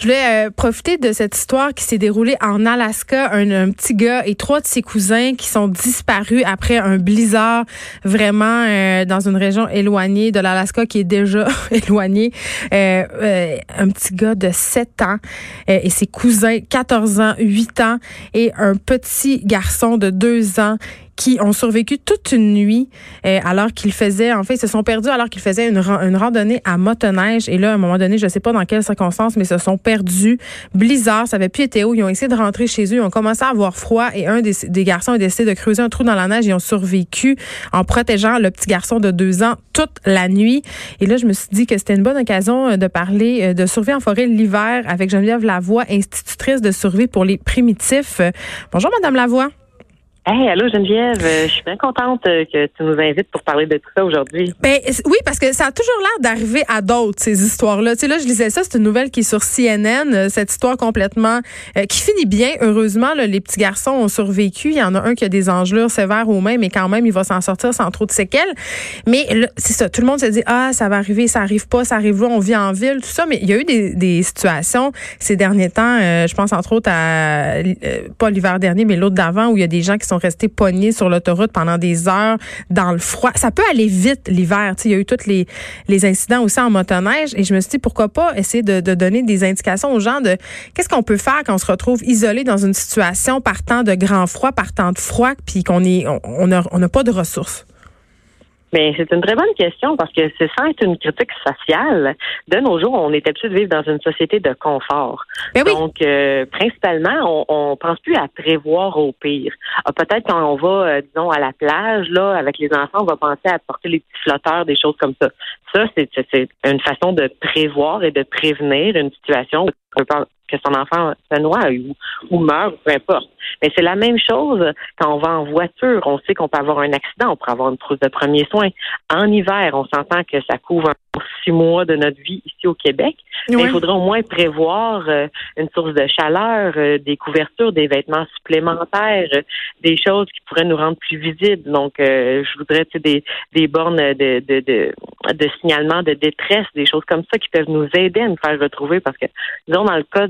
Je voulais euh, profiter de cette histoire qui s'est déroulée en Alaska. Un, petit gars et trois de ses cousins qui sont disparus après un blizzard vraiment euh, dans une région éloignée de l'Alaska qui est déjà éloignée. Euh, un petit gars de 7 ans et ses cousins 14 ans, 8 ans et un petit garçon de 2 ans qui ont survécu toute une nuit euh, alors qu'ils faisaient, en fait, ils se sont perdus alors qu'ils faisaient une, randonnée à motoneige. Et là, à un moment donné, je sais pas dans quelles circonstances, mais ils se sont perdus. Blizzard, ça avait plus été où. Ils ont essayé de rentrer chez eux. Ils ont commencé à avoir froid et un des, des garçons a décidé de creuser un trou dans la neige. Ils ont survécu en protégeant le petit garçon de deux ans toute la nuit. Et là, je me suis dit que c'était une bonne occasion euh, de parler euh, de survie en forêt l'hiver avec Geneviève Lavoie, institutrice de survie pour les primitifs. Bonjour, Madame Lavoie. Hey, allô Geneviève, euh, je suis bien contente euh, que tu nous invites pour parler de tout ça aujourd'hui. Ben oui, parce que ça a toujours l'air d'arriver à d'autres ces histoires-là. Tu sais là, je lisais ça, c'est une nouvelle qui est sur CNN, euh, cette histoire complètement qui finit bien. Heureusement, là, les petits garçons ont survécu. Il y en a un qui a des engelures sévères aux mains, mais quand même, il va s'en sortir sans trop de séquelles. Mais c'est ça, tout le monde se dit ah ça va arriver, ça arrive pas, ça arrive là, on vit en ville, tout ça. Mais il y a eu des, des situations ces derniers temps. je pense entre autres à pas l'hiver dernier, mais l'autre d'avant où il y a des gens qui sont restés pognés sur l'autoroute pendant des heures dans le froid. Ça peut aller vite l'hiver. Il y a eu tous les, les incidents aussi en motoneige et je me suis dit pourquoi pas essayer de, de donner des indications aux gens de qu'est-ce qu'on peut faire quand on se retrouve isolé dans une situation partant de grand froid, partant de froid, puis qu'on est on n'a on pas de ressources. Mais c'est une très bonne question parce que c'est sans être une critique sociale. De nos jours, on est habitué de vivre dans une société de confort. Ben Donc, euh, principalement, on, on pense plus à prévoir au pire. Ah, peut-être quand on va, euh, disons, à la plage, là, avec les enfants, on va penser à porter les petits flotteurs, des choses comme ça. Ça, c'est une façon de prévoir et de prévenir une situation que son enfant se noie ou, ou meurt, peu importe. Mais c'est la même chose quand on va en voiture. On sait qu'on peut avoir un accident, on peut avoir une trousse de premiers soins. En hiver, on s'entend que ça couvre six mois de notre vie ici au Québec. Mais il faudrait au moins prévoir euh, une source de chaleur, euh, des couvertures, des vêtements supplémentaires, euh, des choses qui pourraient nous rendre plus visibles. Donc, je voudrais des, des bornes de, de, de, de signalement de détresse, des choses comme ça qui peuvent nous aider à nous faire retrouver. Parce que, disons, dans le cas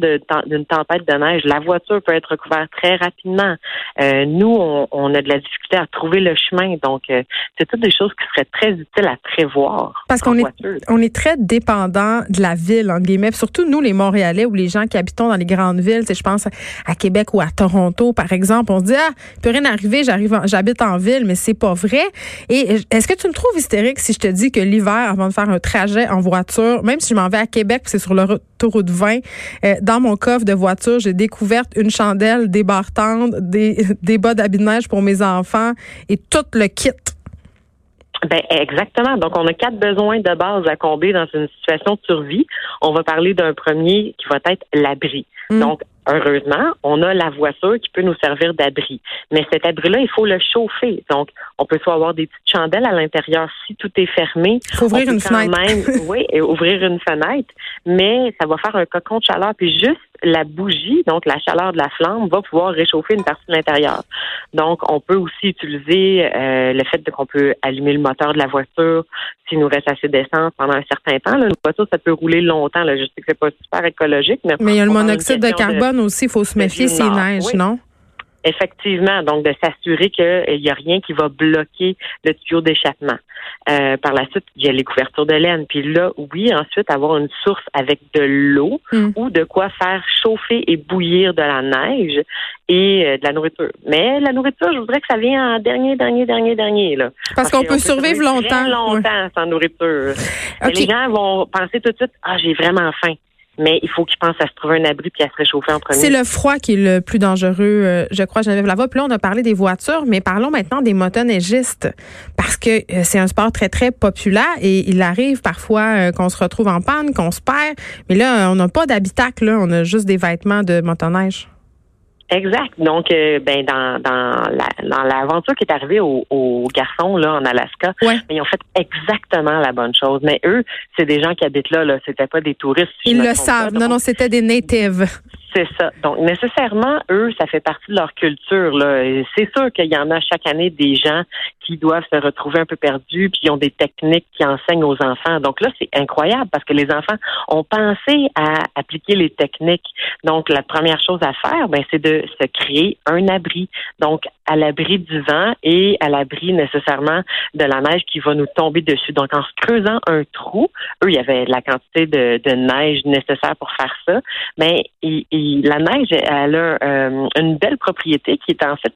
d'une tempête de neige, la voiture peut être recouverte très rapidement. nous, on, on, a de la difficulté à trouver le chemin. Donc, c'est toutes des choses qui seraient très utiles à prévoir. Parce qu'on est, on est très dépendant de la ville, en guillemets. surtout nous, les Montréalais ou les gens qui habitons dans les grandes villes. Je pense à Québec ou à Toronto, par exemple. On se dit, ah, il peut rien arriver, j'arrive, j'habite en ville, mais c'est pas vrai. Et est-ce que tu me trouves hystérique si je te dis que l'hiver, avant de faire un trajet en voiture, même si je m'en vais à Québec, c'est sur l'autoroute 20, euh, dans mon coffre de voiture, j'ai découvert une chandelle, des barres des, des bas d'habit neige pour mes enfants et tout le kit. Ben exactement. Donc on a quatre besoins de base à combler dans une situation de survie. On va parler d'un premier qui va être l'abri. Mm. Donc heureusement, on a la voiture qui peut nous servir d'abri. Mais cet abri-là, il faut le chauffer. Donc, on peut soit avoir des petites chandelles à l'intérieur si tout est fermé. Faut ouvrir une fenêtre. oui, et ouvrir une fenêtre. Mais ça va faire un cocon de chaleur. Puis juste la bougie, donc la chaleur de la flamme, va pouvoir réchauffer une partie de l'intérieur. Donc, on peut aussi utiliser euh, le fait qu'on peut allumer le moteur de la voiture s'il nous reste assez d'essence pendant un certain temps. Là, une voiture, ça peut rouler longtemps. Là. Je sais que c'est pas super écologique, mais... Mais il y a le monoxyde de carbone aussi. Il faut se méfier, c'est neige, non? Effectivement, donc de s'assurer qu'il n'y a rien qui va bloquer le tuyau d'échappement. Euh, par la suite, il y a les couvertures de laine. Puis là, oui, ensuite, avoir une source avec de l'eau hmm. ou de quoi faire chauffer et bouillir de la neige et euh, de la nourriture. Mais la nourriture, je voudrais que ça vienne en dernier, dernier, dernier, dernier. Là. Parce, qu'on peut, survivre longtemps. longtemps sans nourriture. Les gens vont penser tout de suite, ah, j'ai vraiment faim mais il faut qu'ils pensent à se trouver un abri puis à se réchauffer en premier. C'est le froid qui est le plus dangereux, euh, je crois, Geneviève Lavoie. Puis là, on a parlé des voitures, mais parlons maintenant des motoneigistes, parce que euh, c'est un sport très, très populaire et il arrive parfois euh, qu'on se retrouve en panne, qu'on se perd, mais là, on n'a pas d'habitacle, on a juste des vêtements de motoneige. Exact. Donc, euh, ben dans dans la, dans l'aventure qui est arrivée aux, aux, garçons là en Alaska, ben, ils ont fait exactement la bonne chose. Mais eux, c'est des gens qui habitent là. Là, c'était pas des touristes. ils le savent. Non, non, c'était des natives. C'est ça. Donc, nécessairement, eux, ça fait partie de leur culture. C'est sûr qu'il y en a chaque année des gens qui doivent se retrouver un peu perdus, puis ils ont des techniques qui enseignent aux enfants. Donc là, c'est incroyable parce que les enfants ont pensé à appliquer les techniques. Donc, la première chose à faire, ben, c'est de se créer un abri. Donc, à l'abri du vent et à l'abri nécessairement de la neige qui va nous tomber dessus. Donc, en se creusant un trou, eux, il y avait la quantité de, de neige nécessaire pour faire ça, mais la neige, elle a euh, une belle propriété qui est en fait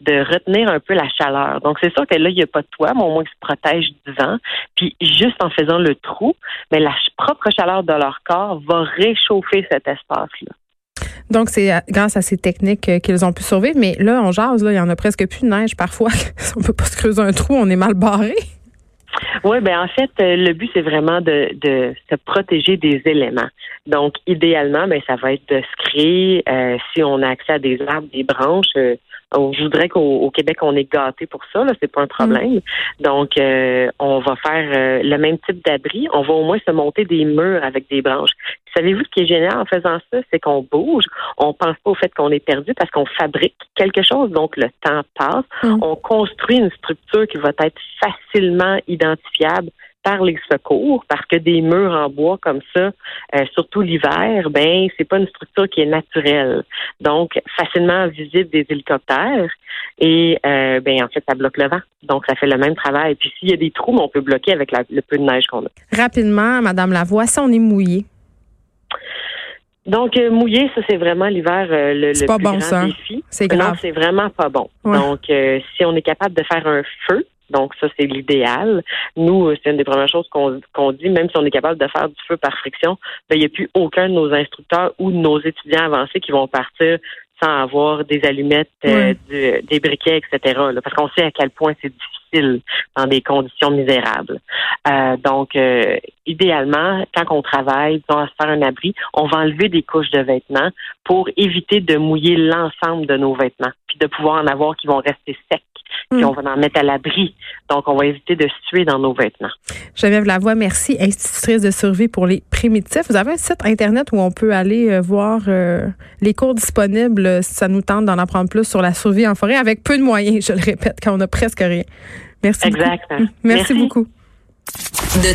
de, retenir un peu la chaleur. Donc, c'est sûr que là, il n'y a pas de toit, mais au moins, ils se protègent du vent. Puis, juste en faisant le trou, mais la propre chaleur de leur corps va réchauffer cet espace-là. Donc, c'est grâce à ces techniques euh, qu'ils ont pu survivre. Mais là, on jase, là, il y en a presque plus de neige parfois. on peut pas se creuser un trou, on est mal barré. Oui, ben en fait, euh, le but c'est vraiment de, de se protéger des éléments. Donc, idéalement, ben ça va être de se créer, euh, si on a accès à des arbres, des branches, je voudrais qu'au Québec, on est gâté pour ça, là, c'est pas un problème. Donc, euh, on va faire euh, le même type d'abri. On va au moins se monter des murs avec des branches. Savez-vous ce qui est génial en faisant ça? C'est qu'on bouge. On pense pas au fait qu'on est perdu parce qu'on fabrique quelque chose. Donc, le temps passe. Mm. On construit une structure qui va être facilement identifiable par les secours parce que des murs en bois comme ça, euh, surtout l'hiver, ben c'est pas une structure qui est naturelle. Donc facilement visible des hélicoptères et euh, ben en fait ça bloque le vent. Donc ça fait le même travail. Puis s'il y a des trous, on peut bloquer avec le peu de neige qu'on a. Rapidement, Madame Lavoie, si on est mouillé. Donc, euh, mouillé, ça, c'est vraiment l'hiver le, le pas plus bon, grand ça. défi. C'est grave. Non, c'est vraiment pas bon. Donc, si on est capable de faire un feu, donc, ça, c'est l'idéal. Nous, c'est une des premières choses qu'on dit, même si on est capable de faire du feu par friction, ben, il n'y a plus aucun de nos instructeurs ou de nos étudiants avancés qui vont partir sans avoir des allumettes, euh, des briquets, etc. parce qu'on sait à quel point c'est difficile dans des conditions misérables. Euh, donc, euh, idéalement, quand on travaille, on va se faire un abri, on va enlever des couches de vêtements pour éviter de mouiller l'ensemble de nos vêtements, puis de pouvoir en avoir qui vont rester secs puis mm. on va en mettre à l'abri. Donc, on va éviter de se tuer dans nos vêtements. Geneviève Lavoie, merci, institutrice de survie pour les primitifs. Vous avez un site Internet où on peut aller euh, voir euh, les cours disponibles si ça nous tente d'en apprendre plus sur la survie en forêt avec peu de moyens, je le répète, quand on a presque rien. Merci exact. Merci, beaucoup. De